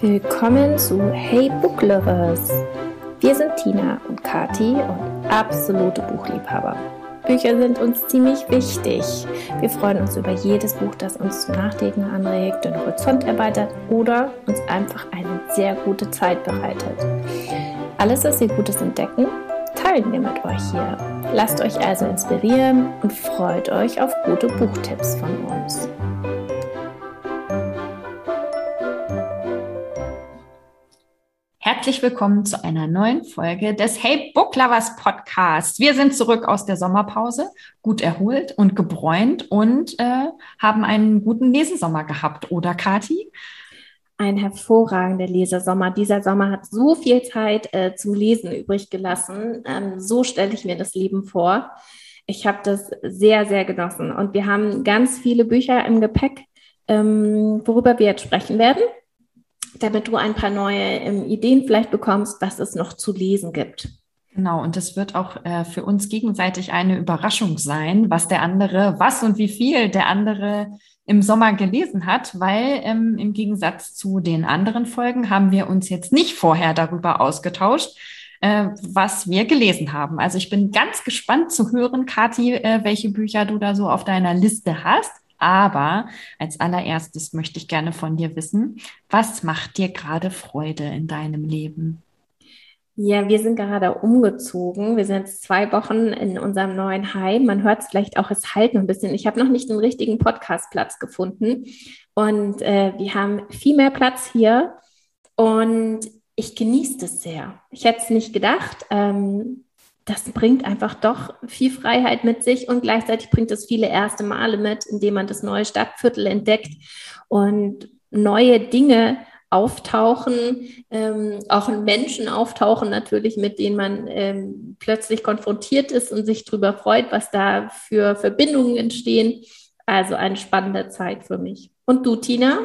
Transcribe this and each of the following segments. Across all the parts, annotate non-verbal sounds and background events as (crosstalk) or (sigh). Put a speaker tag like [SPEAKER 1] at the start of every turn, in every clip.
[SPEAKER 1] Willkommen zu Hey Book Lovers. Wir sind Tina und Kati und absolute Buchliebhaber. Bücher sind uns ziemlich wichtig. Wir freuen uns über jedes Buch, das uns zum Nachdenken anregt, den Horizont erweitert oder uns einfach eine sehr gute Zeit bereitet. Alles, was wir Gutes entdecken, teilen wir mit euch hier. Lasst euch also inspirieren und freut euch auf gute Buchtipps von uns.
[SPEAKER 2] Herzlich willkommen zu einer neuen Folge des Hey Book Lovers Podcast. Wir sind zurück aus der Sommerpause, gut erholt und gebräunt und äh, haben einen guten Lesesommer gehabt, oder Kati?
[SPEAKER 1] Ein hervorragender Lesersommer. Dieser Sommer hat so viel Zeit äh, zum Lesen übrig gelassen. Ähm, so stelle ich mir das Leben vor. Ich habe das sehr, sehr genossen und wir haben ganz viele Bücher im Gepäck, ähm, worüber wir jetzt sprechen werden damit du ein paar neue ähm, Ideen vielleicht bekommst, was es noch zu lesen gibt.
[SPEAKER 2] Genau, und es wird auch äh, für uns gegenseitig eine Überraschung sein, was der andere, was und wie viel der andere im Sommer gelesen hat, weil ähm, im Gegensatz zu den anderen Folgen haben wir uns jetzt nicht vorher darüber ausgetauscht, äh, was wir gelesen haben. Also ich bin ganz gespannt zu hören, Kathi, äh, welche Bücher du da so auf deiner Liste hast. Aber als allererstes möchte ich gerne von dir wissen, was macht dir gerade Freude in deinem Leben?
[SPEAKER 1] Ja, wir sind gerade umgezogen. Wir sind jetzt zwei Wochen in unserem neuen Heim. Man hört es vielleicht auch, es halt noch ein bisschen. Ich habe noch nicht den richtigen Podcastplatz gefunden. Und äh, wir haben viel mehr Platz hier. Und ich genieße es sehr. Ich hätte es nicht gedacht. Ähm, das bringt einfach doch viel Freiheit mit sich und gleichzeitig bringt es viele erste Male mit, indem man das neue Stadtviertel entdeckt und neue Dinge auftauchen, ähm, auch Menschen auftauchen natürlich, mit denen man ähm, plötzlich konfrontiert ist und sich darüber freut, was da für Verbindungen entstehen. Also eine spannende Zeit für mich. Und du, Tina?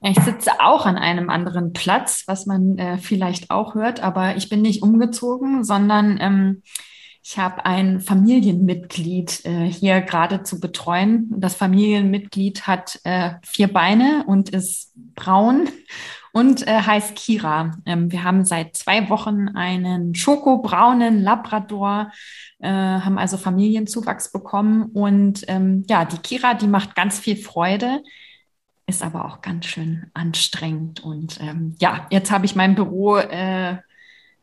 [SPEAKER 2] Ich sitze auch an einem anderen Platz, was man äh, vielleicht auch hört, aber ich bin nicht umgezogen, sondern ähm, ich habe ein Familienmitglied äh, hier gerade zu betreuen. Das Familienmitglied hat äh, vier Beine und ist braun und äh, heißt Kira. Ähm, wir haben seit zwei Wochen einen schokobraunen Labrador, äh, haben also Familienzuwachs bekommen. Und ähm, ja, die Kira, die macht ganz viel Freude ist aber auch ganz schön anstrengend. Und ähm, ja, jetzt habe ich mein Büro äh,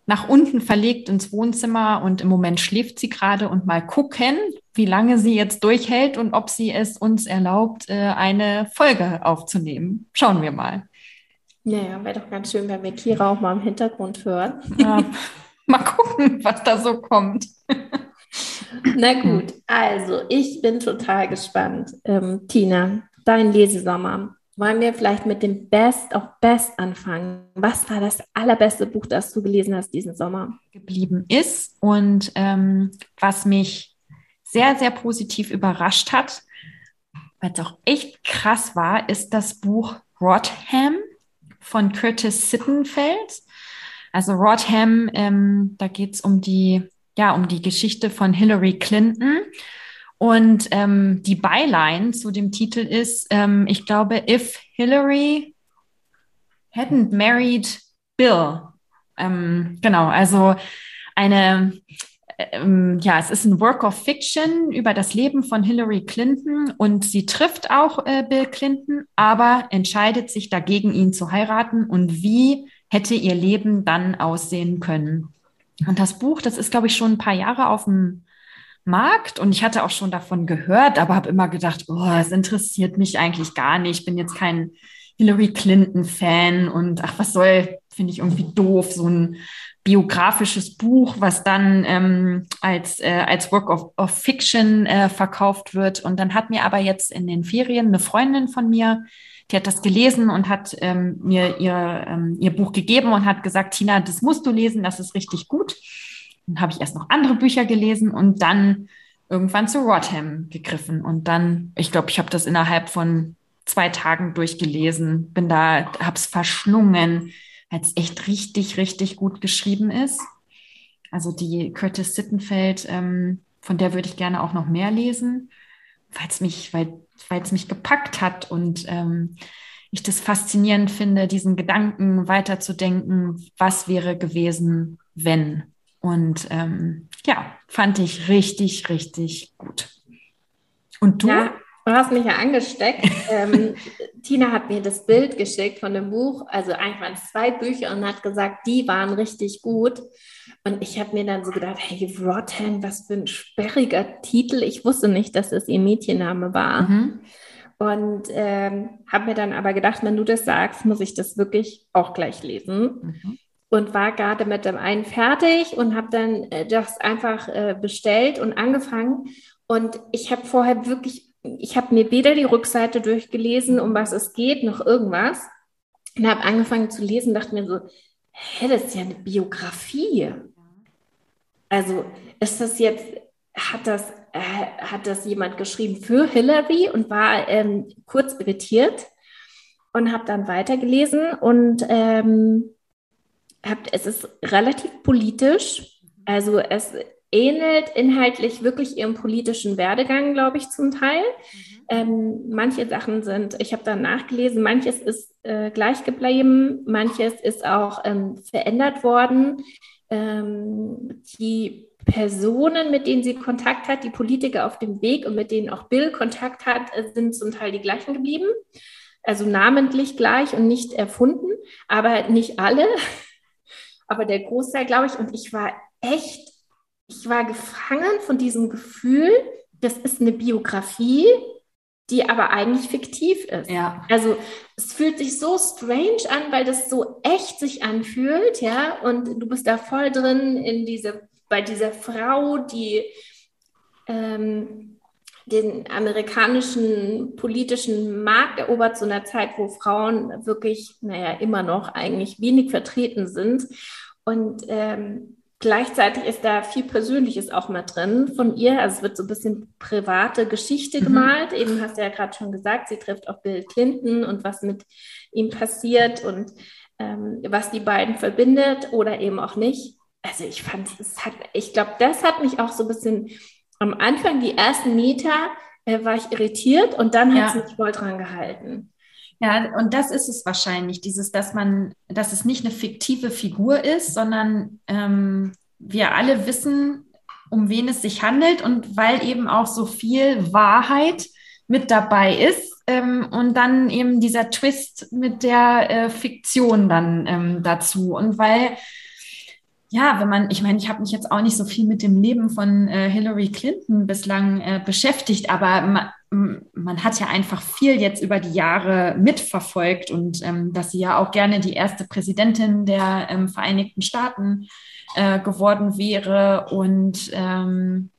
[SPEAKER 2] nach unten verlegt ins Wohnzimmer und im Moment schläft sie gerade und mal gucken, wie lange sie jetzt durchhält und ob sie es uns erlaubt, äh, eine Folge aufzunehmen. Schauen wir mal.
[SPEAKER 1] Ja, wäre doch ganz schön, wenn wir Kira auch mal im Hintergrund hören.
[SPEAKER 2] Ja, (laughs) mal gucken, was da so kommt.
[SPEAKER 1] Na gut, also ich bin total gespannt. Ähm, Tina, dein Lesesommer. Wollen wir vielleicht mit dem Best of Best anfangen? Was war das allerbeste Buch, das du gelesen hast diesen Sommer?
[SPEAKER 2] Geblieben ist und ähm, was mich sehr, sehr positiv überrascht hat, weil es auch echt krass war, ist das Buch Rotham von Curtis Sittenfeld. Also Rotham, ähm, da geht es um die, ja, um die Geschichte von Hillary Clinton. Und ähm, die Byline zu dem Titel ist, ähm, ich glaube, If Hillary hadn't married Bill. Ähm, genau, also eine, ähm, ja, es ist ein Work of Fiction über das Leben von Hillary Clinton und sie trifft auch äh, Bill Clinton, aber entscheidet sich dagegen, ihn zu heiraten und wie hätte ihr Leben dann aussehen können. Und das Buch, das ist, glaube ich, schon ein paar Jahre auf dem Markt und ich hatte auch schon davon gehört, aber habe immer gedacht, oh, es interessiert mich eigentlich gar nicht. Ich bin jetzt kein Hillary Clinton-Fan und ach, was soll, finde ich irgendwie doof, so ein biografisches Buch, was dann ähm, als, äh, als Work of, of Fiction äh, verkauft wird. Und dann hat mir aber jetzt in den Ferien eine Freundin von mir, die hat das gelesen und hat ähm, mir ihr, ähm, ihr Buch gegeben und hat gesagt, Tina, das musst du lesen, das ist richtig gut. Dann habe ich erst noch andere Bücher gelesen und dann irgendwann zu Rotham gegriffen. Und dann, ich glaube, ich habe das innerhalb von zwei Tagen durchgelesen, bin da, habe es verschlungen, weil es echt richtig, richtig gut geschrieben ist. Also die Curtis Sittenfeld, ähm, von der würde ich gerne auch noch mehr lesen. es mich, weil es mich gepackt hat und ähm, ich das faszinierend finde, diesen Gedanken weiterzudenken, was wäre gewesen, wenn. Und ähm, ja, fand ich richtig, richtig gut.
[SPEAKER 1] Und du? Ja, du hast mich ja angesteckt. (laughs) ähm, Tina hat mir das Bild geschickt von dem Buch, also eigentlich waren es zwei Bücher und hat gesagt, die waren richtig gut. Und ich habe mir dann so gedacht, hey, Rotten, was für ein sperriger Titel. Ich wusste nicht, dass das ihr Mädchenname war. Mhm. Und ähm, habe mir dann aber gedacht, wenn du das sagst, muss ich das wirklich auch gleich lesen. Mhm. Und war gerade mit dem einen fertig und habe dann äh, das einfach äh, bestellt und angefangen. Und ich habe vorher wirklich, ich habe mir weder die Rückseite durchgelesen, um was es geht, noch irgendwas. Und habe angefangen zu lesen, dachte mir so, hä, das ist ja eine Biografie. Also ist das jetzt, hat das, äh, hat das jemand geschrieben für Hillary und war ähm, kurz irritiert und habe dann weitergelesen und ähm, hab, es ist relativ politisch. Also es ähnelt inhaltlich wirklich ihrem politischen Werdegang, glaube ich, zum Teil. Mhm. Ähm, manche Sachen sind, ich habe dann nachgelesen, manches ist äh, gleich geblieben, manches ist auch ähm, verändert worden. Ähm, die Personen, mit denen sie Kontakt hat, die Politiker auf dem Weg und mit denen auch Bill Kontakt hat, äh, sind zum Teil die gleichen geblieben. Also namentlich gleich und nicht erfunden, aber nicht alle, aber der Großteil, glaube ich. Und ich war echt ich war gefangen von diesem Gefühl, das ist eine Biografie, die aber eigentlich fiktiv ist. Ja. Also es fühlt sich so strange an, weil das so echt sich anfühlt, ja, und du bist da voll drin in diese, bei dieser Frau, die ähm, den amerikanischen politischen Markt erobert zu einer Zeit, wo Frauen wirklich, naja, immer noch eigentlich wenig vertreten sind. Und ähm, Gleichzeitig ist da viel Persönliches auch mal drin von ihr. Also es wird so ein bisschen private Geschichte mhm. gemalt. Eben hast du ja gerade schon gesagt, sie trifft auch Bill Clinton und was mit ihm passiert und ähm, was die beiden verbindet oder eben auch nicht. Also ich fand, es hat, ich glaube, das hat mich auch so ein bisschen am Anfang, die ersten Meter, äh, war ich irritiert und dann hat es mich voll dran gehalten.
[SPEAKER 2] Ja, und das ist es wahrscheinlich, dieses, dass man, dass es nicht eine fiktive Figur ist, sondern ähm, wir alle wissen, um wen es sich handelt und weil eben auch so viel Wahrheit mit dabei ist ähm, und dann eben dieser Twist mit der äh, Fiktion dann ähm, dazu und weil ja, wenn man, ich meine, ich habe mich jetzt auch nicht so viel mit dem Leben von äh, Hillary Clinton bislang äh, beschäftigt, aber man, man hat ja einfach viel jetzt über die Jahre mitverfolgt und ähm, dass sie ja auch gerne die erste Präsidentin der ähm, Vereinigten Staaten äh, geworden wäre und ähm,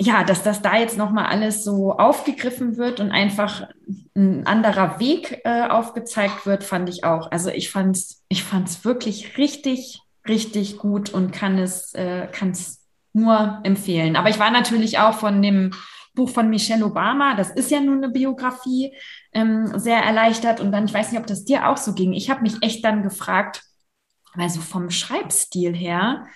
[SPEAKER 2] ja, dass das da jetzt nochmal alles so aufgegriffen wird und einfach ein anderer Weg äh, aufgezeigt wird, fand ich auch. Also ich fand es ich fand's wirklich richtig, richtig gut und kann es, äh, kann es nur empfehlen. Aber ich war natürlich auch von dem Buch von Michelle Obama, das ist ja nun eine Biografie, ähm, sehr erleichtert. Und dann, ich weiß nicht, ob das dir auch so ging. Ich habe mich echt dann gefragt, also vom Schreibstil her,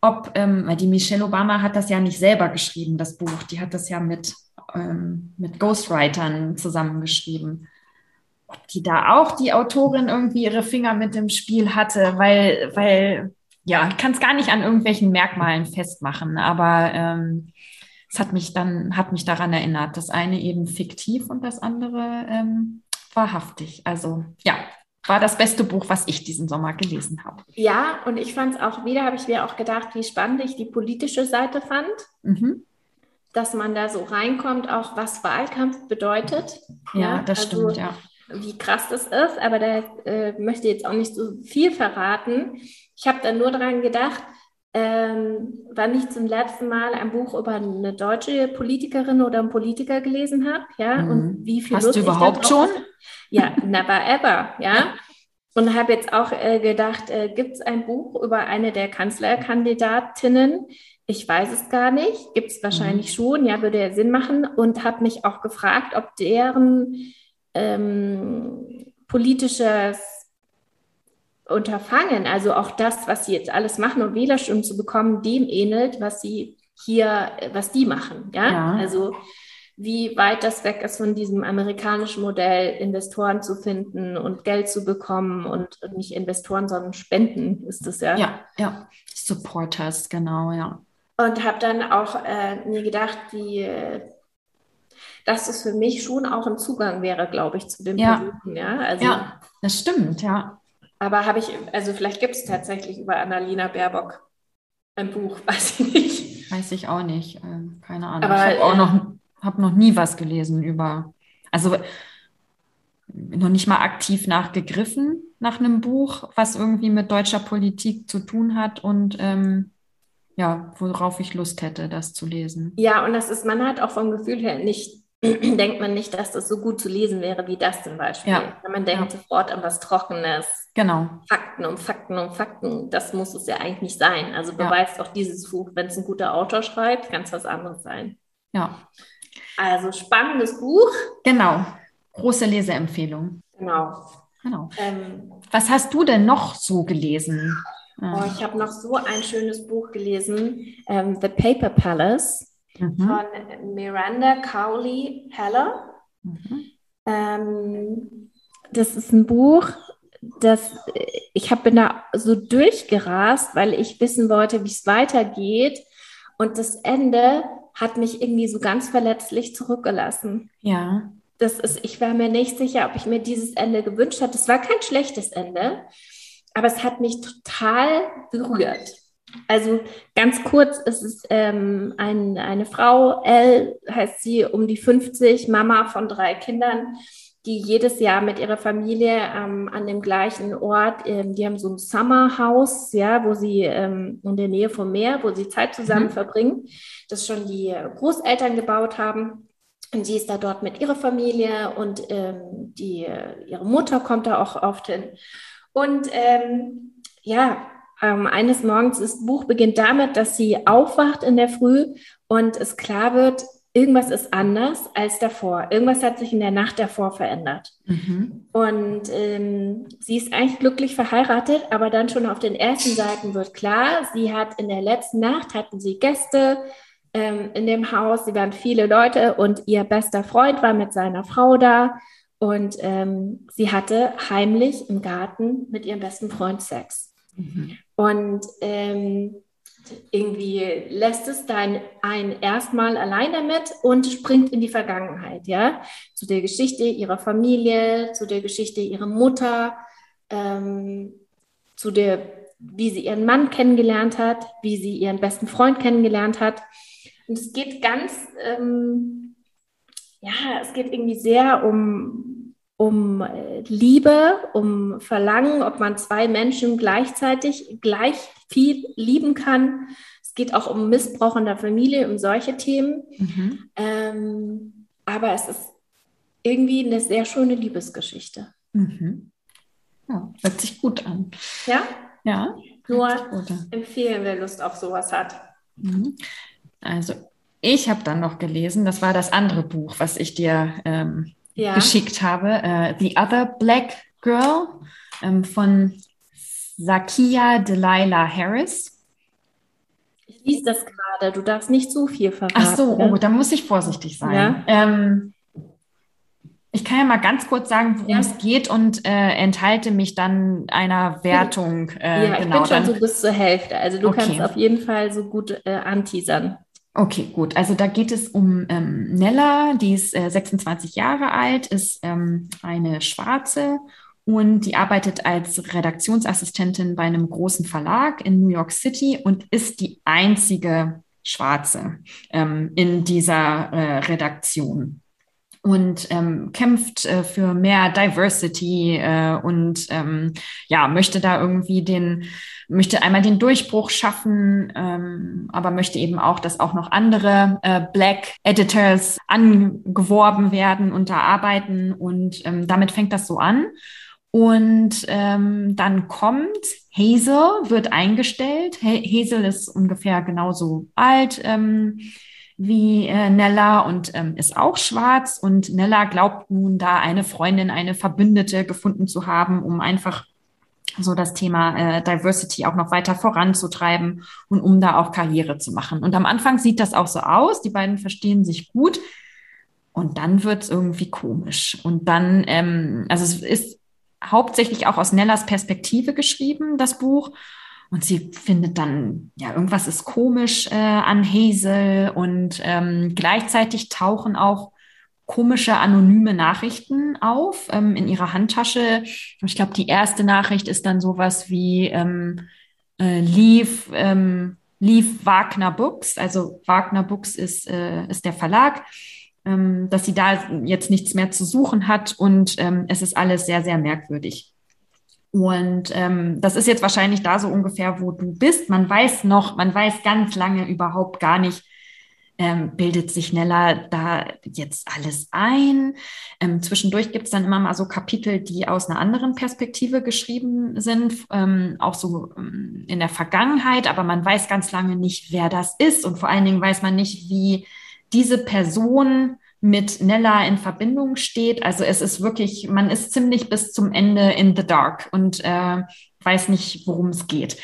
[SPEAKER 2] ob, ähm, weil die Michelle Obama hat das ja nicht selber geschrieben, das Buch. Die hat das ja mit, ähm, mit Ghostwritern zusammengeschrieben. Ob die da auch die Autorin irgendwie ihre Finger mit dem Spiel hatte, weil, weil, ja, ich kann es gar nicht an irgendwelchen Merkmalen festmachen, aber ähm, es hat mich dann, hat mich daran erinnert, das eine eben fiktiv und das andere ähm, wahrhaftig. Also ja, war das beste Buch, was ich diesen Sommer gelesen habe.
[SPEAKER 1] Ja, und ich fand es auch wieder, habe ich mir auch gedacht, wie spannend ich die politische Seite fand. Mhm. Dass man da so reinkommt, auch was Wahlkampf bedeutet.
[SPEAKER 2] Ja, ja das also, stimmt, ja.
[SPEAKER 1] Wie krass das ist, aber da äh, möchte ich jetzt auch nicht so viel verraten. Ich habe dann nur daran gedacht, ähm, wann ich zum letzten Mal ein Buch über eine deutsche Politikerin oder einen Politiker gelesen habe, ja, mhm. und wie viel
[SPEAKER 2] Hast Lust du überhaupt schon? Hatte.
[SPEAKER 1] Ja, never ever, ja. Und habe jetzt auch äh, gedacht, äh, gibt es ein Buch über eine der Kanzlerkandidatinnen? Ich weiß es gar nicht, gibt es wahrscheinlich mhm. schon, ja, würde ja Sinn machen. Und habe mich auch gefragt, ob deren ähm, politisches Unterfangen, also auch das, was sie jetzt alles machen, um Wählerstimmen zu bekommen, dem ähnelt, was sie hier, was die machen. Ja, ja. also wie weit das weg ist von diesem amerikanischen Modell, Investoren zu finden und Geld zu bekommen und nicht Investoren, sondern Spenden ist es ja.
[SPEAKER 2] Ja, ja. Supporters, genau, ja.
[SPEAKER 1] Und habe dann auch äh, mir gedacht, wie, dass es für mich schon auch ein Zugang wäre, glaube ich, zu den
[SPEAKER 2] Ja.
[SPEAKER 1] Besuchen. Ja, also,
[SPEAKER 2] Ja, das stimmt, ja.
[SPEAKER 1] aber habe ich, also vielleicht gibt es tatsächlich über Annalena Baerbock ein Buch, (laughs) weiß ich nicht.
[SPEAKER 2] Weiß ich auch nicht. Ähm, keine Ahnung.
[SPEAKER 1] Aber,
[SPEAKER 2] ich habe auch
[SPEAKER 1] äh,
[SPEAKER 2] noch, hab noch nie was gelesen über, also noch nicht mal aktiv nachgegriffen nach einem Buch, was irgendwie mit deutscher Politik zu tun hat und ähm, ja, worauf ich Lust hätte, das zu lesen.
[SPEAKER 1] Ja, und das ist, man hat auch vom Gefühl her nicht, (clears throat) denkt man nicht, dass das so gut zu lesen wäre wie das zum Beispiel.
[SPEAKER 2] Ja.
[SPEAKER 1] Man denkt
[SPEAKER 2] Ja.
[SPEAKER 1] sofort an was Trockenes,
[SPEAKER 2] Genau.
[SPEAKER 1] Fakten um Fakten um Fakten. Das muss es ja eigentlich nicht sein. Also
[SPEAKER 2] Ja.
[SPEAKER 1] beweist auch dieses Buch, wenn es ein guter Autor schreibt, kann es was anderes sein.
[SPEAKER 2] Ja,
[SPEAKER 1] Also spannendes Buch.
[SPEAKER 2] genau. Große Leseempfehlung.
[SPEAKER 1] Genau.
[SPEAKER 2] Genau.
[SPEAKER 1] Ähm,
[SPEAKER 2] Was hast du denn noch so gelesen?
[SPEAKER 1] oh, ich habe noch so ein schönes Buch gelesen, ähm, The Paper Palace
[SPEAKER 2] Mhm.
[SPEAKER 1] von Miranda Cowley Heller.
[SPEAKER 2] Mhm.
[SPEAKER 1] Ähm, das ist ein Buch, das ich habe bin da so durchgerast, weil ich wissen wollte, wie es weitergeht. Und das Ende hat mich irgendwie so ganz verletzlich zurückgelassen.
[SPEAKER 2] Ja.
[SPEAKER 1] Das ist, ich war mir nicht sicher, ob ich mir dieses Ende gewünscht hatte. Es war kein schlechtes Ende, aber es hat mich total berührt. Also ganz kurz, es ist ähm, ein, eine Frau, Elle heißt sie, um die 50, Mama von drei Kindern, die jedes Jahr mit ihrer Familie ähm, an dem gleichen Ort, ähm, die haben so ein Summerhaus, ja, wo sie ähm, in der Nähe vom Meer, wo sie Zeit zusammen
[SPEAKER 2] Mhm.
[SPEAKER 1] verbringen, das schon die Großeltern gebaut haben. Und sie ist da dort mit ihrer Familie und ähm, die, ihre Mutter kommt da auch oft hin. Und ähm, ja, ähm, eines Morgens, das Buch beginnt damit, dass sie aufwacht in der Früh und es klar wird, irgendwas ist anders als davor. Irgendwas hat sich in der Nacht davor verändert.
[SPEAKER 2] Mhm.
[SPEAKER 1] Und ähm, sie ist eigentlich glücklich verheiratet, aber dann schon auf den ersten Seiten wird klar, sie hat in der letzten Nacht hatten sie Gäste ähm, in dem Haus, sie waren viele Leute und ihr bester Freund war mit seiner Frau da und ähm, sie hatte heimlich im Garten mit ihrem besten Freund Sex.
[SPEAKER 2] Mhm.
[SPEAKER 1] Und ähm, irgendwie lässt es dann einen erstmal allein damit und springt in die Vergangenheit, ja, zu der Geschichte ihrer Familie, zu der Geschichte ihrer Mutter, ähm, zu der, wie sie ihren Mann kennengelernt hat, wie sie ihren besten Freund kennengelernt hat. Und es geht ganz, ähm, ja, es geht irgendwie sehr um, um äh, Liebe, um Verlangen, ob man zwei Menschen gleichzeitig gleich viel lieben kann. Es geht auch um Missbrauch in der Familie, um solche Themen.
[SPEAKER 2] Mhm.
[SPEAKER 1] Ähm, aber es ist irgendwie eine sehr schöne Liebesgeschichte.
[SPEAKER 2] Mhm. Ja, hört sich gut an.
[SPEAKER 1] Ja,
[SPEAKER 2] Ja.
[SPEAKER 1] nur empfehlen, wer Lust auf sowas hat.
[SPEAKER 2] Mhm. Also, ich habe dann noch gelesen, das war das andere Buch, was ich dir ähm,
[SPEAKER 1] Ja,
[SPEAKER 2] geschickt habe, äh, The Other Black Girl ähm, von Zakia Delilah Harris.
[SPEAKER 1] ich lese das gerade. Du darfst nicht zu viel verraten.
[SPEAKER 2] Ach so,
[SPEAKER 1] ne?
[SPEAKER 2] oh, da muss ich vorsichtig sein.
[SPEAKER 1] Ja.
[SPEAKER 2] Ähm, ich kann ja mal ganz kurz sagen, worum
[SPEAKER 1] Ja.
[SPEAKER 2] es geht und äh, enthalte mich dann einer Wertung. Äh,
[SPEAKER 1] ja, ich
[SPEAKER 2] genau,
[SPEAKER 1] bin schon
[SPEAKER 2] dann,
[SPEAKER 1] so bis zur Hälfte. Also du
[SPEAKER 2] Okay.
[SPEAKER 1] kannst auf jeden Fall so gut äh, anteasern.
[SPEAKER 2] Okay, gut. Also da geht es um ähm, Nella, die ist äh, 26 Jahre alt, ist ähm, eine Schwarze und die arbeitet als Redaktionsassistentin bei einem großen Verlag in New York City und ist die einzige Schwarze ähm, in dieser äh, Redaktion und ähm, kämpft äh, für mehr Diversity äh, und ähm, ja, möchte da irgendwie den, möchte einmal den Durchbruch schaffen, ähm, aber möchte eben auch, dass auch noch andere äh, Black Editors angeworben werden und da arbeiten und ähm, damit fängt das so an. Und ähm, dann kommt Hazel, wird eingestellt. Ha Hazel ist ungefähr genauso alt ähm, wie äh, Nella und ähm, ist auch schwarz. Und Nella glaubt nun da eine Freundin, eine Verbündete gefunden zu haben, um einfach so das Thema äh, Diversity auch noch weiter voranzutreiben und um da auch Karriere zu machen. Und am Anfang sieht das auch so aus. Die beiden verstehen sich gut. Und dann wird es irgendwie komisch. Und dann, ähm, also es ist hauptsächlich auch aus Nellas Perspektive geschrieben, das Buch. Und sie findet dann, ja, irgendwas ist komisch äh, an Hazel und ähm, gleichzeitig tauchen auch komische anonyme Nachrichten auf ähm, in ihrer Handtasche. Ich glaube, die erste Nachricht ist dann sowas wie ähm, äh, Leave, ähm, Leave Wagner Books. Also Wagner Books ist, äh, ist der Verlag, ähm, dass sie da jetzt nichts mehr zu suchen hat und ähm, es ist alles sehr, sehr merkwürdig. Und ähm, das ist jetzt wahrscheinlich da so ungefähr, wo du bist. Man weiß noch, man weiß ganz lange überhaupt gar nicht, ähm, bildet sich schneller da jetzt alles ein. Ähm, zwischendurch gibt es dann immer mal so Kapitel, die aus einer anderen Perspektive geschrieben sind, ähm, auch so ähm, in der Vergangenheit, aber man weiß ganz lange nicht, wer das ist und vor allen Dingen weiß man nicht, wie diese Person mit Nella in Verbindung steht. Also es ist wirklich, man ist ziemlich bis zum Ende in the dark und äh, weiß nicht, worum es geht.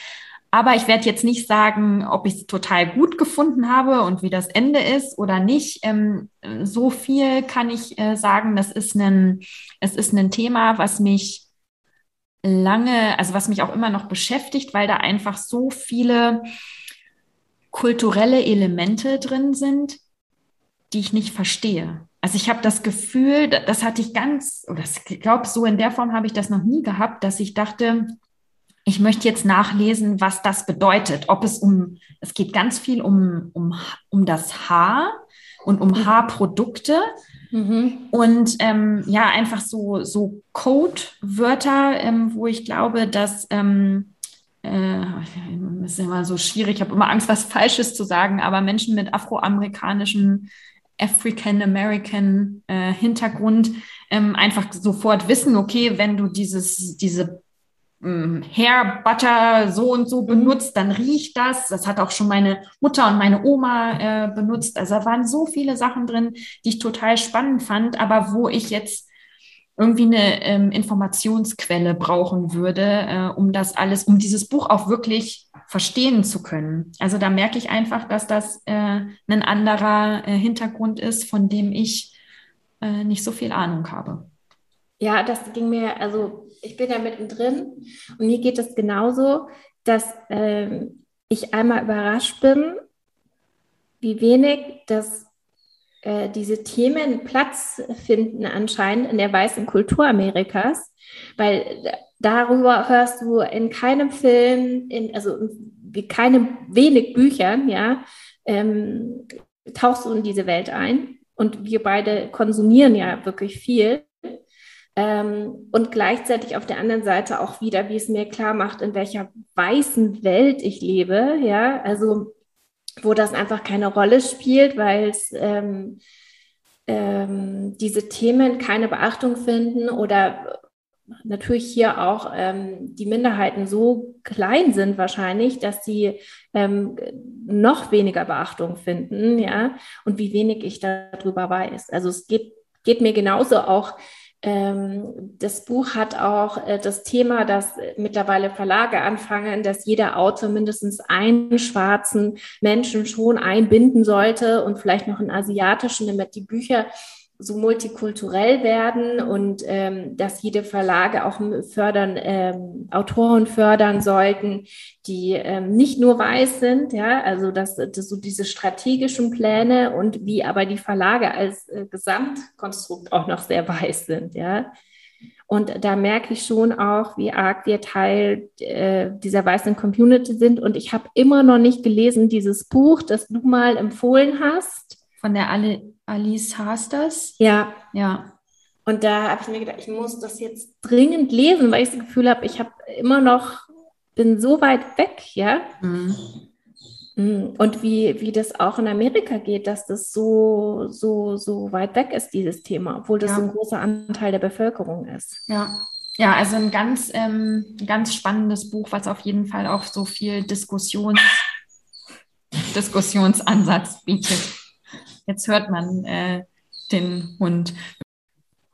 [SPEAKER 2] Aber ich werde jetzt nicht sagen, ob ich es total gut gefunden habe und wie das Ende ist oder nicht. Ähm, so viel kann ich äh, sagen, das ist ein, es ist ein Thema, was mich lange, also was mich auch immer noch beschäftigt, weil da einfach so viele kulturelle Elemente drin sind, die ich nicht verstehe. Also ich habe das Gefühl, das hatte ich ganz, oder ich glaube, so in der Form habe ich das noch nie gehabt, dass ich dachte, ich möchte jetzt nachlesen, was das bedeutet. Ob es um, es geht ganz viel um, um, um das Haar und um mhm. Haarprodukte. Mhm. Und ähm, ja, einfach so, so Codewörter, ähm, wo ich glaube, dass ähm, äh, ist immer so schwierig, ich habe immer Angst, was Falsches zu sagen, aber Menschen mit afroamerikanischem African American äh, Hintergrund ähm, einfach sofort wissen, okay, wenn du dieses, diese ähm, Hair Butter so und so mhm. benutzt, dann riecht das. Das hat auch schon meine Mutter und meine Oma äh, benutzt. Also da waren so viele Sachen drin, die ich total spannend fand, aber wo ich jetzt irgendwie eine ähm, Informationsquelle brauchen würde, äh, um das alles, um dieses Buch auch wirklich verstehen zu können. Also da merke ich einfach, dass das äh, ein anderer äh, Hintergrund ist, von dem ich äh, nicht so viel Ahnung habe.
[SPEAKER 1] Ja, das ging mir, also ich bin da mittendrin und mir geht es genauso, dass ähm, ich einmal überrascht bin, wie wenig das, äh, diese Themen Platz finden anscheinend in der weißen Kultur Amerikas, weil darüber hörst du in keinem Film, in, also in keinem wenig Büchern, ja, ähm, tauchst du in diese Welt ein. Und wir beide konsumieren ja wirklich viel. Ähm, und gleichzeitig auf der anderen Seite auch wieder, wie es mir klar macht, in welcher weißen Welt ich lebe, ja, also wo das einfach keine Rolle spielt, weil es ähm, ähm, diese Themen keine Beachtung finden oder natürlich hier auch ähm, die Minderheiten so klein sind wahrscheinlich, dass sie ähm, noch weniger Beachtung finden, ja, und wie wenig ich darüber weiß. Also es geht, geht mir genauso auch das Buch hat auch äh, das Thema, dass mittlerweile Verlage anfangen, dass jeder Autor mindestens einen schwarzen Menschen schon einbinden sollte und vielleicht noch einen asiatischen, damit die Bücher so multikulturell werden und ähm, dass jede Verlage auch fördern, ähm, Autoren fördern sollten, die ähm, nicht nur weiß sind, ja, also dass, dass so diese strategischen Pläne und wie aber die Verlage als äh, Gesamtkonstrukt auch noch sehr weiß sind, ja. Und da merke ich schon auch, wie arg wir Teil äh, dieser weißen Community sind. Und ich habe immer noch nicht gelesen, dieses Buch, das du mal empfohlen hast.
[SPEAKER 2] Von der alle Alice Hasters.
[SPEAKER 1] Ja. Ja. Und da habe ich mir gedacht, ich muss das jetzt dringend lesen, weil ich das Gefühl habe, ich habe immer noch, bin so weit weg, ja. Mhm. Mm, und wie, wie das auch in Amerika geht, dass das so, so, so weit weg ist, dieses Thema, obwohl das ja. ein großer Anteil der Bevölkerung ist.
[SPEAKER 2] Ja. Ja, also ein ganz, ähm, ganz spannendes Buch, was auf jeden Fall auch so viel Diskussions, Diskussionsansatz bietet. Jetzt hört man äh, den Hund.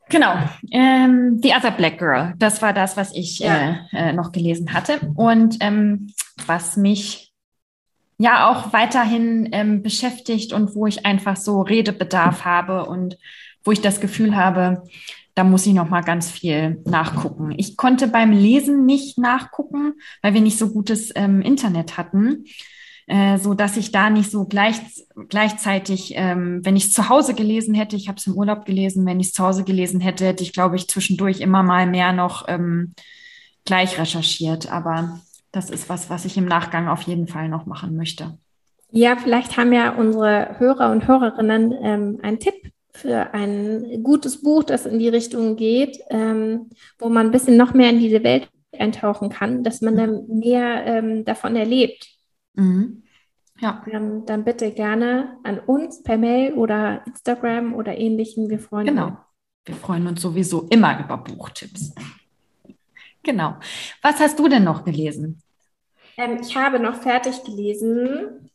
[SPEAKER 2] Genau, ähm, The Other Black Girl, das war das, was ich ja. äh, äh, noch gelesen hatte. Und ähm, was mich ja auch weiterhin ähm, beschäftigt und wo ich einfach so Redebedarf habe und wo ich das Gefühl habe, da muss ich noch mal ganz viel nachgucken. Ich konnte beim Lesen nicht nachgucken, weil wir nicht so gutes ähm, Internet hatten, äh, so dass ich da nicht so gleich, gleichzeitig, ähm, wenn ich es zu Hause gelesen hätte, ich habe es im Urlaub gelesen, wenn ich es zu Hause gelesen hätte, hätte ich, glaube ich, zwischendurch immer mal mehr noch ähm, gleich recherchiert. Aber das ist was, was ich im Nachgang auf jeden Fall noch machen möchte.
[SPEAKER 1] Ja, vielleicht haben ja unsere Hörer und Hörerinnen ähm, einen Tipp für ein gutes Buch, das in die Richtung geht, ähm, wo man ein bisschen noch mehr in diese Welt eintauchen kann, dass man dann mehr ähm, davon erlebt. Mhm. Ja. Ähm, dann bitte gerne an uns per Mail oder Instagram oder ähnlichem. Wir freuen
[SPEAKER 2] genau. uns. Genau. Wir freuen uns sowieso immer über Buchtipps. (laughs) Genau. Was hast du denn noch gelesen?
[SPEAKER 1] Ähm, ich habe noch fertig gelesen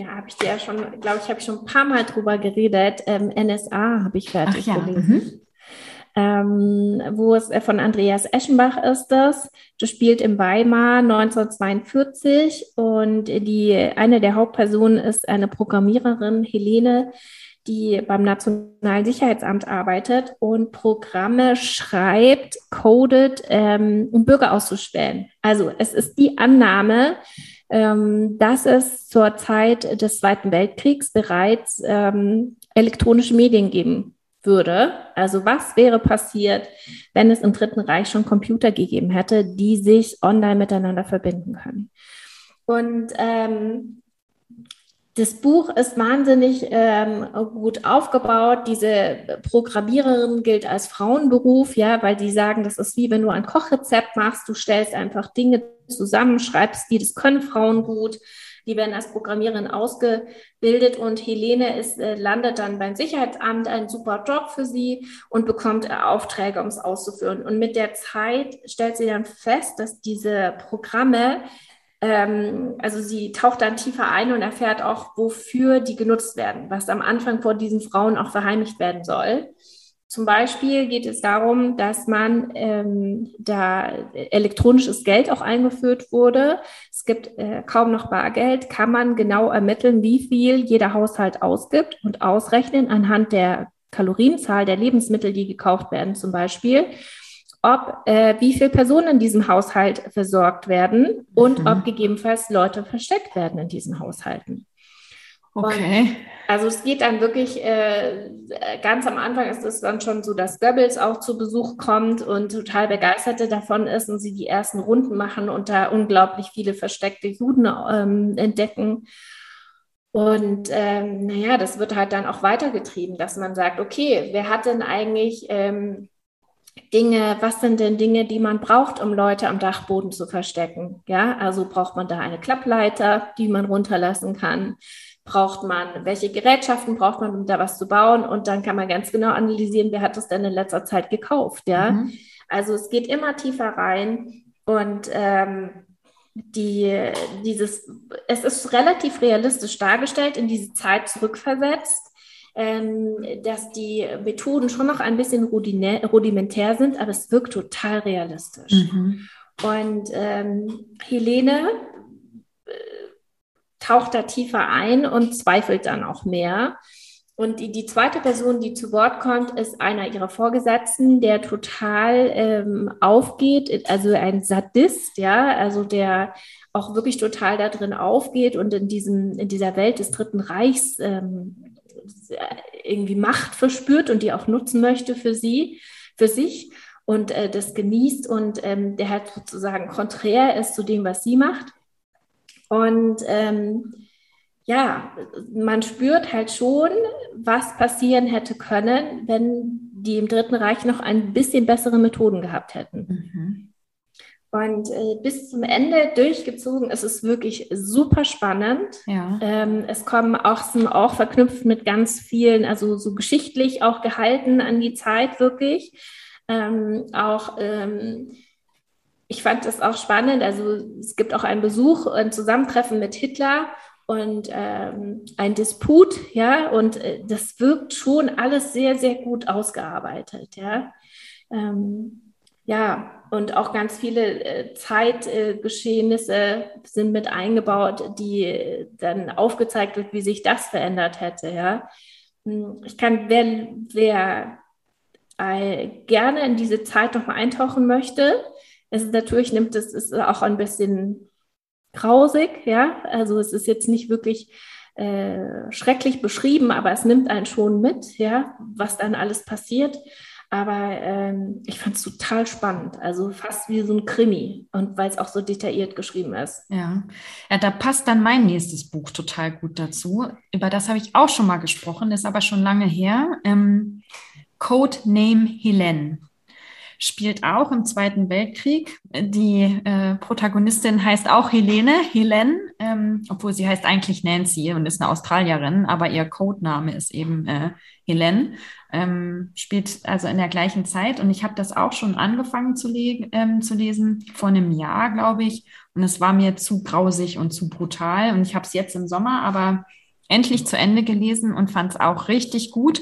[SPEAKER 1] ja, habe ich dir ja schon, glaube ich, habe ich schon ein paar Mal drüber geredet. Ähm, NSA habe ich fertig ja. gelesen. Mhm. Ähm, wo es äh, von Andreas Eschenbach ist das. Das spielt in Weimar 1942 und die eine der Hauptpersonen ist eine Programmiererin Helene, die beim Nationalen Sicherheitsamt arbeitet und Programme schreibt, codet, ähm, um Bürger auszuspähen. Also es ist die Annahme, ähm, dass es zur Zeit des Zweiten Weltkriegs bereits ähm, elektronische Medien geben würde. Also was wäre passiert, wenn es im Dritten Reich schon Computer gegeben hätte, die sich online miteinander verbinden können? Und ähm, das Buch ist wahnsinnig ähm, gut aufgebaut. Diese Programmiererin gilt als Frauenberuf, ja, weil die sagen, das ist wie wenn du ein Kochrezept machst. Du stellst einfach Dinge zusammen, schreibst die, das können Frauen gut. Die werden als Programmiererin ausgebildet und Helene ist, äh, landet dann beim Sicherheitsamt, ein super Job für sie und bekommt äh, Aufträge, um es auszuführen. Und mit der Zeit stellt sie dann fest, dass diese Programme ähm, also sie taucht dann tiefer ein und erfährt auch, wofür die genutzt werden, was am Anfang vor diesen Frauen auch verheimlicht werden soll. Zum Beispiel geht es darum, dass man ähm, da elektronisches Geld auch eingeführt wurde. Es gibt äh, kaum noch Bargeld, kann man genau ermitteln, wie viel jeder Haushalt ausgibt und ausrechnen anhand der Kalorienzahl der Lebensmittel, die gekauft werden zum Beispiel, ob äh, wie viele Personen in diesem Haushalt versorgt werden und mhm. ob gegebenenfalls Leute versteckt werden in diesen Haushalten. Okay. Und also es geht dann wirklich, äh, ganz am Anfang ist es dann schon so, dass Goebbels auch zu Besuch kommt und total begeisterte davon ist und sie die ersten Runden machen und da unglaublich viele versteckte Juden ähm, entdecken. Und ähm, naja, das wird halt dann auch weitergetrieben, dass man sagt, okay, wer hat denn eigentlich ähm, Dinge, was sind denn Dinge, die man braucht, um Leute am Dachboden zu verstecken? Ja, also braucht man da eine Klappleiter, die man runterlassen kann? Braucht man, welche Gerätschaften braucht man, um da was zu bauen? Und dann kann man ganz genau analysieren, wer hat das denn in letzter Zeit gekauft? Ja, mhm. also es geht immer tiefer rein und ähm, die, dieses, es ist relativ realistisch dargestellt, in diese Zeit zurückversetzt ähm, dass die Methoden schon noch ein bisschen rudimentär sind, aber es wirkt total realistisch. Mhm. Und ähm, Helene taucht da tiefer ein und zweifelt dann auch mehr. Und die, die, zweite Person, die zu Wort kommt, ist einer ihrer Vorgesetzten, der total ähm, aufgeht, also ein Sadist, ja, also der auch wirklich total da drin aufgeht und in, diesem, in dieser Welt des Dritten Reichs ähm, irgendwie Macht verspürt und die auch nutzen möchte für sie, für sich und äh, das genießt und ähm, der halt sozusagen konträr ist zu dem, was sie macht. Und ähm, ja, man spürt halt schon, was passieren hätte können, wenn die im Dritten Reich noch ein bisschen bessere Methoden gehabt hätten. Mhm. Und äh, bis zum Ende durchgezogen ist es wirklich super spannend. Ja. Ähm, es kommen auch, sind auch verknüpft mit ganz vielen, also so geschichtlich auch gehalten an die Zeit wirklich. Ähm, auch, ähm, ich fand das auch spannend. Also es gibt auch einen Besuch, ein Zusammentreffen mit Hitler und ähm, ein Disput, ja, und äh, das wirkt schon alles sehr, sehr gut ausgearbeitet, ja. Ähm, ja, und auch ganz viele äh, Zeitgeschehnisse äh, sind mit eingebaut, die äh, dann aufgezeigt wird, wie sich das verändert hätte. Ja, hm, ich kann, wer, wer äh, gerne in diese Zeit noch mal eintauchen möchte, es natürlich nimmt es ist auch ein bisschen grausig, ja. Also es ist jetzt nicht wirklich äh, schrecklich beschrieben, aber es nimmt einen schon mit, ja, was dann alles passiert. Aber ähm, ich fand es total spannend, also fast wie so ein Krimi und weil es auch so detailliert geschrieben ist.
[SPEAKER 2] Ja. ja, da passt dann mein nächstes Buch total gut dazu. Über das habe ich auch schon mal gesprochen, ist aber schon lange her. Ähm, Code Name Helene spielt auch im Zweiten Weltkrieg. Die äh, Protagonistin heißt auch Helene, Helene, ähm, obwohl sie heißt eigentlich Nancy und ist eine Australierin, aber ihr Codename ist eben äh, Helene. Ähm, spielt also in der gleichen Zeit und ich habe das auch schon angefangen zu, ähm, zu lesen, vor einem Jahr, glaube ich. Und es war mir zu grausig und zu brutal. Und ich habe es jetzt im Sommer aber endlich zu Ende gelesen und fand es auch richtig gut.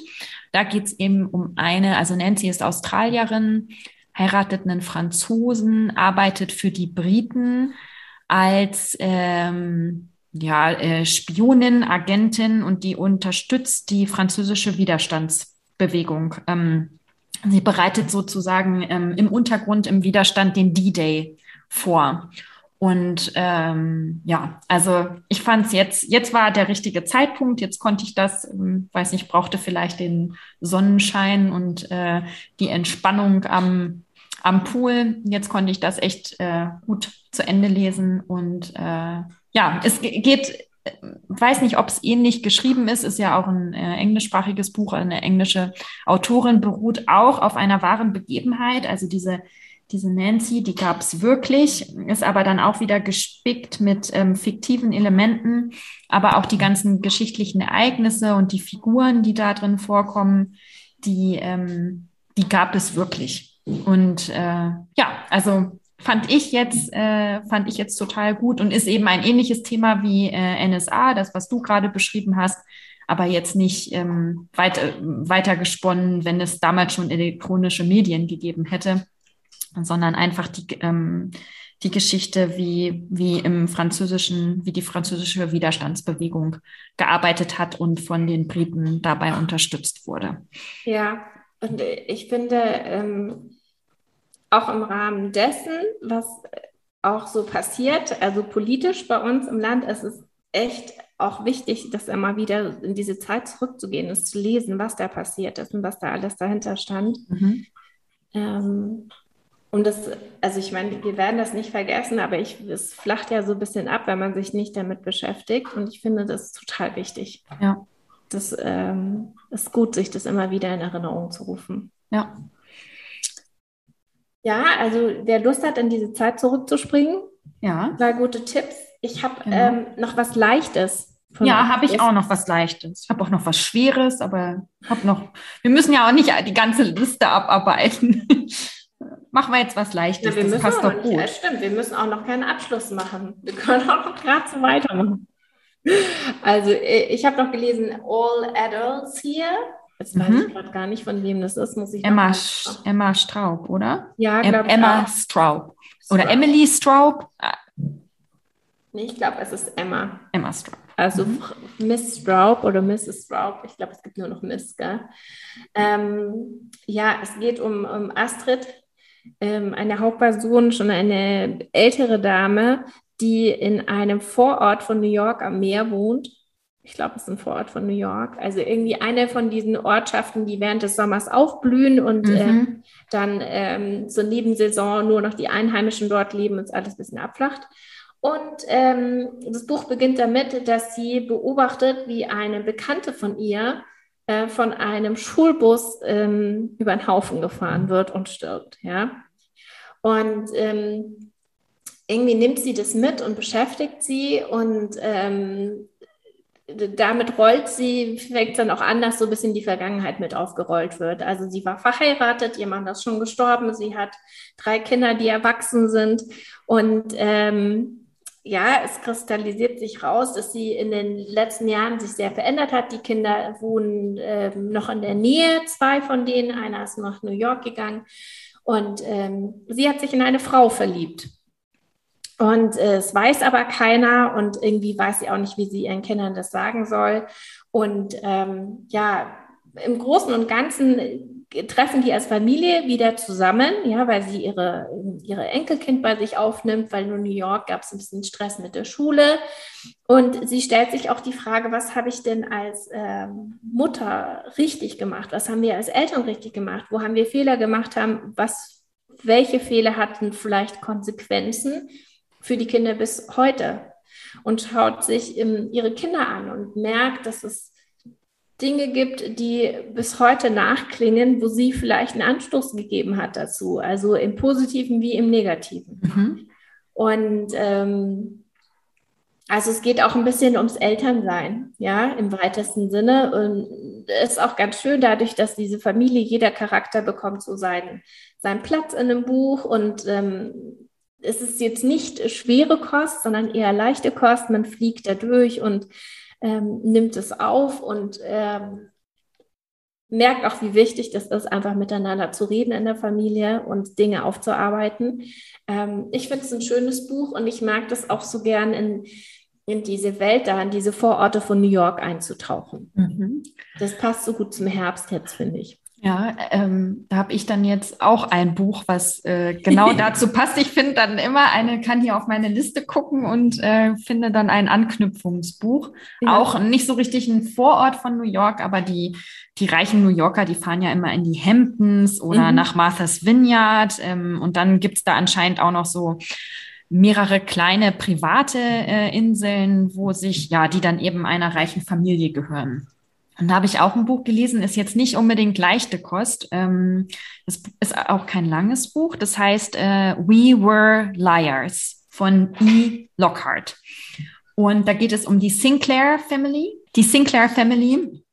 [SPEAKER 2] Da geht es eben um eine, also Nancy ist Australierin, heiratet einen Franzosen, arbeitet für die Briten als ähm, ja, äh, Spionin, Agentin und die unterstützt die französische Widerstandsbewegung. Ähm, sie bereitet sozusagen ähm, im Untergrund im Widerstand den D-Day vor. Und ähm, ja, also ich fand es jetzt, jetzt war der richtige Zeitpunkt, jetzt konnte ich das, ähm, weiß nicht, brauchte vielleicht den Sonnenschein und äh, die Entspannung am, am Pool. Jetzt konnte ich das echt äh, gut zu Ende lesen. Und äh, ja, es geht, äh, weiß nicht, ob es ähnlich geschrieben ist, ist ja auch ein äh, englischsprachiges Buch, eine englische Autorin, beruht auch auf einer wahren Begebenheit. Also diese diese Nancy, die gab es wirklich, ist aber dann auch wieder gespickt mit ähm, fiktiven Elementen, aber auch die ganzen geschichtlichen Ereignisse und die Figuren, die da drin vorkommen, die, ähm, die gab es wirklich. Und äh, ja, also fand ich jetzt äh, fand ich jetzt total gut und ist eben ein ähnliches Thema wie äh, NSA, das was du gerade beschrieben hast, aber jetzt nicht ähm, weit, weiter gesponnen, wenn es damals schon elektronische Medien gegeben hätte sondern einfach die, ähm, die Geschichte, wie, wie im französischen, wie die französische Widerstandsbewegung gearbeitet hat und von den Briten dabei unterstützt wurde.
[SPEAKER 1] Ja, und ich finde, ähm, auch im Rahmen dessen, was auch so passiert, also politisch bei uns im Land, ist es echt auch wichtig, das immer wieder in diese Zeit zurückzugehen, es zu lesen, was da passiert ist und was da alles dahinter stand. Mhm. Ähm, und das, also ich meine, wir werden das nicht vergessen, aber ich, es flacht ja so ein bisschen ab, wenn man sich nicht damit beschäftigt. Und ich finde, das total wichtig.
[SPEAKER 2] Ja.
[SPEAKER 1] Das ähm, ist gut, sich das immer wieder in Erinnerung zu rufen.
[SPEAKER 2] Ja.
[SPEAKER 1] Ja, also wer Lust hat, in diese Zeit zurückzuspringen,
[SPEAKER 2] ja.
[SPEAKER 1] zwei gute Tipps. Ich habe genau. ähm, noch was Leichtes.
[SPEAKER 2] Ja, habe ich auch noch was Leichtes. Ich habe auch noch was Schweres, aber habe noch. Wir müssen ja auch nicht die ganze Liste abarbeiten. Machen wir jetzt was Leichtes.
[SPEAKER 1] Ja, das passt doch nicht, gut. Ja, stimmt, wir müssen auch noch keinen Abschluss machen. Wir können auch noch gerade so weitermachen. Also, äh, ich habe noch gelesen All Adults Here. Jetzt mhm. weiß ich gerade gar nicht, von wem das ist. Muss ich
[SPEAKER 2] Emma, Emma Straub, oder?
[SPEAKER 1] Ja, glaube
[SPEAKER 2] Emma auch. Straub. Oder Straub. Emily Straub.
[SPEAKER 1] Nee, ich glaube, es ist Emma.
[SPEAKER 2] Emma Straub.
[SPEAKER 1] Also mhm. Miss Straub oder Mrs. Straub. Ich glaube, es gibt nur noch Miss, gell? Ähm, ja, es geht um, um Astrid, ähm, eine Hauptperson, schon eine ältere Dame, die in einem Vorort von New York am Meer wohnt. Ich glaube, es ist ein Vorort von New York. Also irgendwie eine von diesen Ortschaften, die während des Sommers aufblühen und mhm. ähm, dann ähm, zur Nebensaison nur noch die Einheimischen dort leben und es alles ein bisschen abflacht. Und ähm, das Buch beginnt damit, dass sie beobachtet, wie eine Bekannte von ihr äh, von einem Schulbus ähm, über den Haufen gefahren wird und stirbt. Ja? Und ähm, irgendwie nimmt sie das mit und beschäftigt sie und ähm, damit rollt sie, fängt dann auch an, dass so ein bisschen die Vergangenheit mit aufgerollt wird. Also sie war verheiratet, ihr Mann ist schon gestorben, sie hat drei Kinder, die erwachsen sind und ähm, ja, es kristallisiert sich raus, dass sie in den letzten Jahren sich sehr verändert hat. Die Kinder wohnen äh, noch in der Nähe, zwei von denen. Einer ist nach New York gegangen. Und ähm, sie hat sich in eine Frau verliebt. Und äh, es weiß aber keiner und irgendwie weiß sie auch nicht, wie sie ihren Kindern das sagen soll. Und ähm, ja, im Großen und Ganzen treffen die als Familie wieder zusammen, ja, weil sie ihre, ihre Enkelkind bei sich aufnimmt, weil in New York gab es ein bisschen Stress mit der Schule. Und sie stellt sich auch die Frage, was habe ich denn als ähm, Mutter richtig gemacht? Was haben wir als Eltern richtig gemacht? Wo haben wir Fehler gemacht haben? Was, welche Fehler hatten vielleicht Konsequenzen für die Kinder bis heute? Und schaut sich ähm, ihre Kinder an und merkt, dass es Dinge gibt, die bis heute nachklingen, wo sie vielleicht einen Anstoß gegeben hat dazu, also im positiven wie im negativen. Mhm. Und ähm, also es geht auch ein bisschen ums Elternsein, ja, im weitesten Sinne. Und es ist auch ganz schön dadurch, dass diese Familie, jeder Charakter bekommt so seinen, seinen Platz in einem Buch und ähm, es ist jetzt nicht schwere Kost, sondern eher leichte Kost. Man fliegt da durch und ähm, nimmt es auf und ähm, merkt auch, wie wichtig das ist, einfach miteinander zu reden in der Familie und Dinge aufzuarbeiten. Ähm, ich finde es ein schönes Buch und ich mag das auch so gern in, in diese Welt da, in diese Vororte von New York einzutauchen. Mhm. Das passt so gut zum Herbst jetzt, finde ich.
[SPEAKER 2] Ja, ähm, da habe ich dann jetzt auch ein Buch, was äh, genau (laughs) dazu passt. Ich finde dann immer eine, kann hier auf meine Liste gucken und äh, finde dann ein Anknüpfungsbuch. Ja. Auch nicht so richtig ein Vorort von New York, aber die, die reichen New Yorker, die fahren ja immer in die Hamptons oder mhm. nach Martha's Vineyard. Ähm, und dann gibt's da anscheinend auch noch so mehrere kleine private äh, Inseln, wo sich, ja, die dann eben einer reichen Familie gehören. Und da habe ich auch ein Buch gelesen, ist jetzt nicht unbedingt leichte Kost. Ähm, das ist auch kein langes Buch. Das heißt äh, We Were Liars von E. Lockhart. Und da geht es um die Sinclair Family. Die Sinclair Family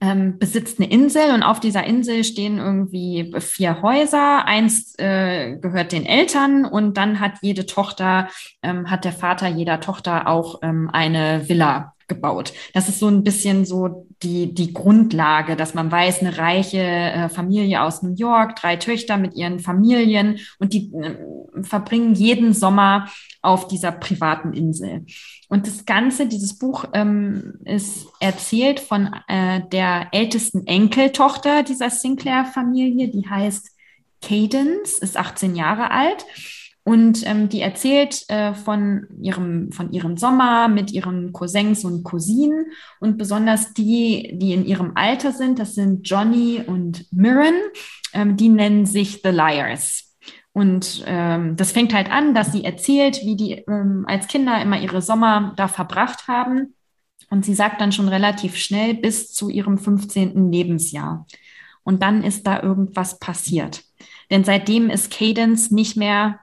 [SPEAKER 2] ähm, besitzt eine Insel und auf dieser Insel stehen irgendwie vier Häuser. Eins äh, gehört den Eltern und dann hat jede Tochter, ähm, hat der Vater jeder Tochter auch ähm, eine Villa gebaut. Das ist so ein bisschen so die, die Grundlage, dass man weiß, eine reiche äh, Familie aus New York, drei Töchter mit ihren Familien und die äh, verbringen jeden Sommer auf dieser privaten Insel. Und das Ganze, dieses Buch ähm, ist erzählt von äh, der ältesten Enkeltochter dieser Sinclair-Familie, die heißt Cadence, ist 18 Jahre alt. Und ähm, die erzählt äh, von, ihrem, von ihrem Sommer mit ihren Cousins und Cousinen und besonders die, die in ihrem Alter sind, das sind Johnny und Mirren, ähm, die nennen sich The Liars. Und ähm, das fängt halt an, dass sie erzählt, wie die ähm, als Kinder immer ihre Sommer da verbracht haben. Und sie sagt dann schon relativ schnell bis zu ihrem 15. Lebensjahr. Und dann ist da irgendwas passiert. Denn seitdem ist Cadence nicht mehr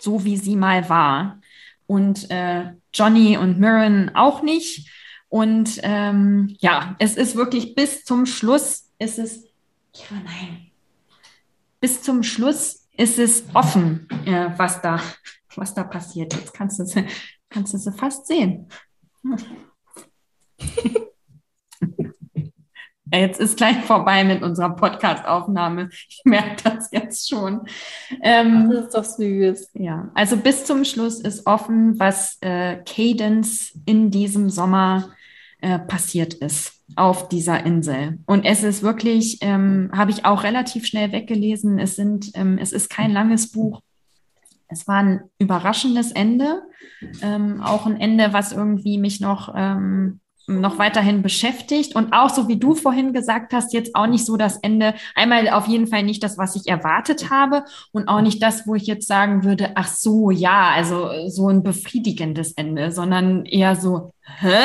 [SPEAKER 2] so wie sie mal war. Und äh, Johnny und Mirren auch nicht. Und ähm, ja, es ist wirklich bis zum Schluss ist es, ja, nein, bis zum Schluss ist es offen, äh, was da, was da passiert. Jetzt kannst du sie, kannst fast sehen. (laughs) Jetzt ist gleich vorbei mit unserer Podcast-Aufnahme. Ich merke das jetzt schon.
[SPEAKER 1] Ähm, das ist doch süß.
[SPEAKER 2] Ja, also bis zum Schluss ist offen, was äh, Cadence in diesem Sommer äh, passiert ist auf dieser Insel. Und es ist wirklich, ähm, habe ich auch relativ schnell weggelesen. Es sind, ähm, es ist kein langes Buch. Es war ein überraschendes Ende, ähm, auch ein Ende, was irgendwie mich noch ähm, noch weiterhin beschäftigt und auch so wie du vorhin gesagt hast, jetzt auch nicht so das Ende, einmal auf jeden Fall nicht das, was ich erwartet habe und auch nicht das, wo ich jetzt sagen würde, ach so, ja, also so ein befriedigendes Ende, sondern eher so, hä? (laughs)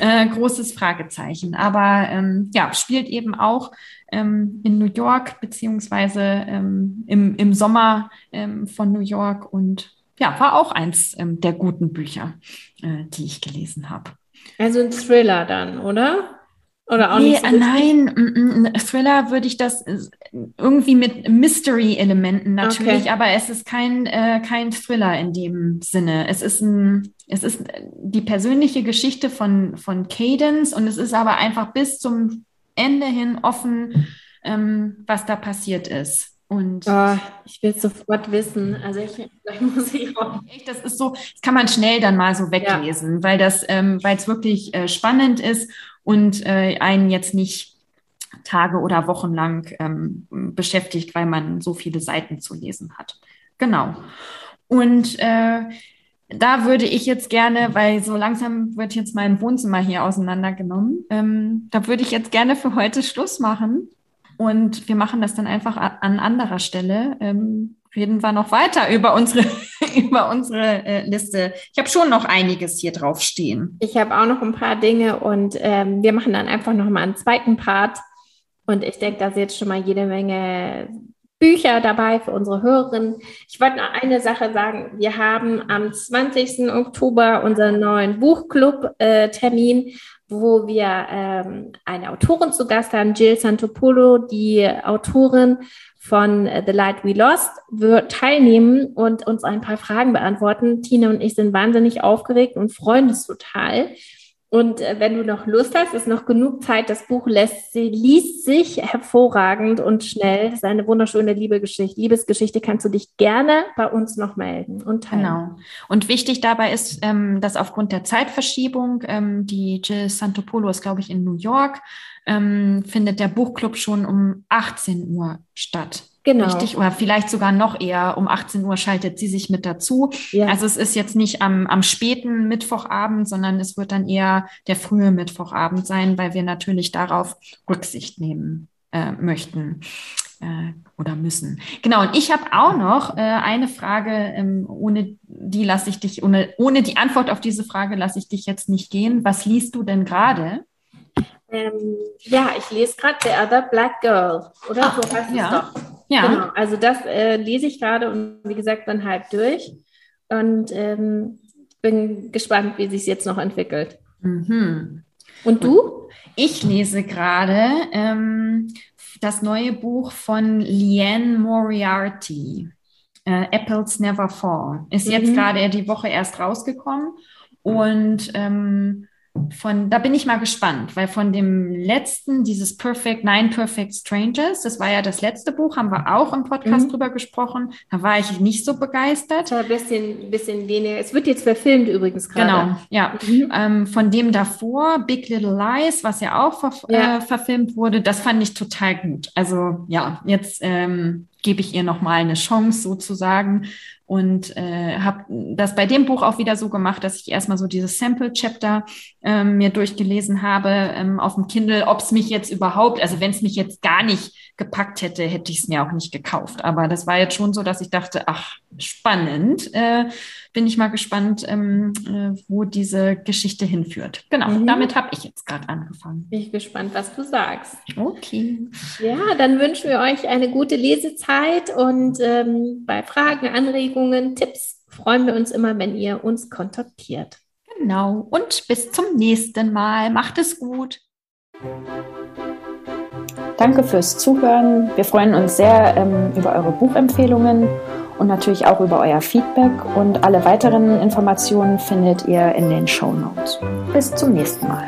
[SPEAKER 2] Äh, großes Fragezeichen. Aber ähm, ja, spielt eben auch ähm, in New York beziehungsweise ähm, im, im Sommer ähm, von New York und ja, war auch eins ähm, der guten Bücher, äh, die ich gelesen habe.
[SPEAKER 1] Also ein Thriller dann, oder?
[SPEAKER 2] Oder auch nee, nicht so nein, ein Thriller würde ich das irgendwie mit Mystery-Elementen natürlich, okay. aber es ist kein, äh, kein Thriller in dem Sinne. Es ist ein, es ist die persönliche Geschichte von, von Cadence und es ist aber einfach bis zum Ende hin offen, ähm, was da passiert ist.
[SPEAKER 1] Und oh, ich will sofort wissen. Also ich,
[SPEAKER 2] vielleicht (laughs) muss ich auch. Echt, das ist so, das kann man schnell dann mal so weglesen, ja. weil das, ähm, weil es wirklich äh, spannend ist und äh, einen jetzt nicht Tage oder Wochen lang ähm, beschäftigt, weil man so viele Seiten zu lesen hat. Genau. Und äh, da würde ich jetzt gerne, weil so langsam wird jetzt mein Wohnzimmer hier auseinandergenommen, ähm, da würde ich jetzt gerne für heute Schluss machen und wir machen das dann einfach an anderer Stelle. Ähm, reden wir noch weiter über unsere, (laughs) über unsere äh, Liste. Ich habe schon noch einiges hier drauf stehen.
[SPEAKER 1] Ich habe auch noch ein paar Dinge und ähm, wir machen dann einfach noch mal einen zweiten Part. Und ich denke, da ist jetzt schon mal jede Menge Bücher dabei für unsere Hörerinnen. Ich wollte noch eine Sache sagen. Wir haben am 20. Oktober unseren neuen Buchclub-Termin. Äh, wo wir ähm, eine Autorin zu Gast haben, Jill Santopolo, die Autorin von The Light We Lost, wird teilnehmen und uns ein paar Fragen beantworten. Tina und ich sind wahnsinnig aufgeregt und freuen uns total. Und äh, wenn du noch Lust hast, ist noch genug Zeit. Das Buch lässt, sie liest sich hervorragend und schnell. Das ist eine wunderschöne Liebesgeschichte. Liebesgeschichte kannst du dich gerne bei uns noch melden und teilen. Genau.
[SPEAKER 2] Und wichtig dabei ist, ähm, dass aufgrund der Zeitverschiebung, ähm, die Jill Santopolo ist, glaube ich, in New York, ähm, findet der Buchclub schon um 18 Uhr statt. Genau. Richtig, oder vielleicht sogar noch eher um 18 Uhr schaltet sie sich mit dazu. Ja. Also es ist jetzt nicht am, am späten Mittwochabend, sondern es wird dann eher der frühe Mittwochabend sein, weil wir natürlich darauf Rücksicht nehmen äh, möchten äh, oder müssen. Genau, und ich habe auch noch äh, eine Frage, ähm, ohne die lasse ich dich, ohne, ohne die Antwort auf diese Frage lasse ich dich jetzt nicht gehen. Was liest du denn gerade?
[SPEAKER 1] Ähm, ja, ich lese gerade The Other Black Girl, oder? Ach, so heißt ja. es doch. Ja. Genau, also das äh, lese ich gerade und wie gesagt dann halb durch und ähm, bin gespannt, wie sich es jetzt noch entwickelt. Mhm. Und du?
[SPEAKER 2] Ich lese gerade ähm, das neue Buch von Leanne Moriarty. Äh, Apples Never Fall. Ist mhm. jetzt gerade die Woche erst rausgekommen und ähm, von, da bin ich mal gespannt, weil von dem letzten, dieses Perfect, Nine Perfect Strangers, das war ja das letzte Buch, haben wir auch im Podcast mhm. drüber gesprochen. Da war ich nicht so begeistert.
[SPEAKER 1] Ein bisschen, bisschen weniger. Es wird jetzt verfilmt übrigens
[SPEAKER 2] gerade. Genau, ja. Mhm. Ähm, von dem davor, Big Little Lies, was ja auch ver ja. Äh, verfilmt wurde, das fand ich total gut. Also ja, jetzt ähm, gebe ich ihr nochmal eine Chance sozusagen und äh, habe das bei dem Buch auch wieder so gemacht, dass ich erstmal so dieses Sample-Chapter ähm, mir durchgelesen habe ähm, auf dem Kindle, ob es mich jetzt überhaupt, also wenn es mich jetzt gar nicht gepackt hätte, hätte ich es mir auch nicht gekauft. Aber das war jetzt schon so, dass ich dachte, ach, spannend. Äh, bin ich mal gespannt, ähm, äh, wo diese Geschichte hinführt. Genau, mhm. damit habe ich jetzt gerade angefangen.
[SPEAKER 1] Bin ich gespannt, was du sagst.
[SPEAKER 2] Okay.
[SPEAKER 1] Ja, dann wünschen wir euch eine gute Lesezeit und ähm, bei Fragen, Anregungen, Tipps freuen wir uns immer, wenn ihr uns kontaktiert.
[SPEAKER 2] Genau. Und bis zum nächsten Mal. Macht es gut. Danke fürs Zuhören. Wir freuen uns sehr ähm, über eure Buchempfehlungen und natürlich auch über euer Feedback. Und alle weiteren Informationen findet ihr in den Show Notes. Bis zum nächsten Mal.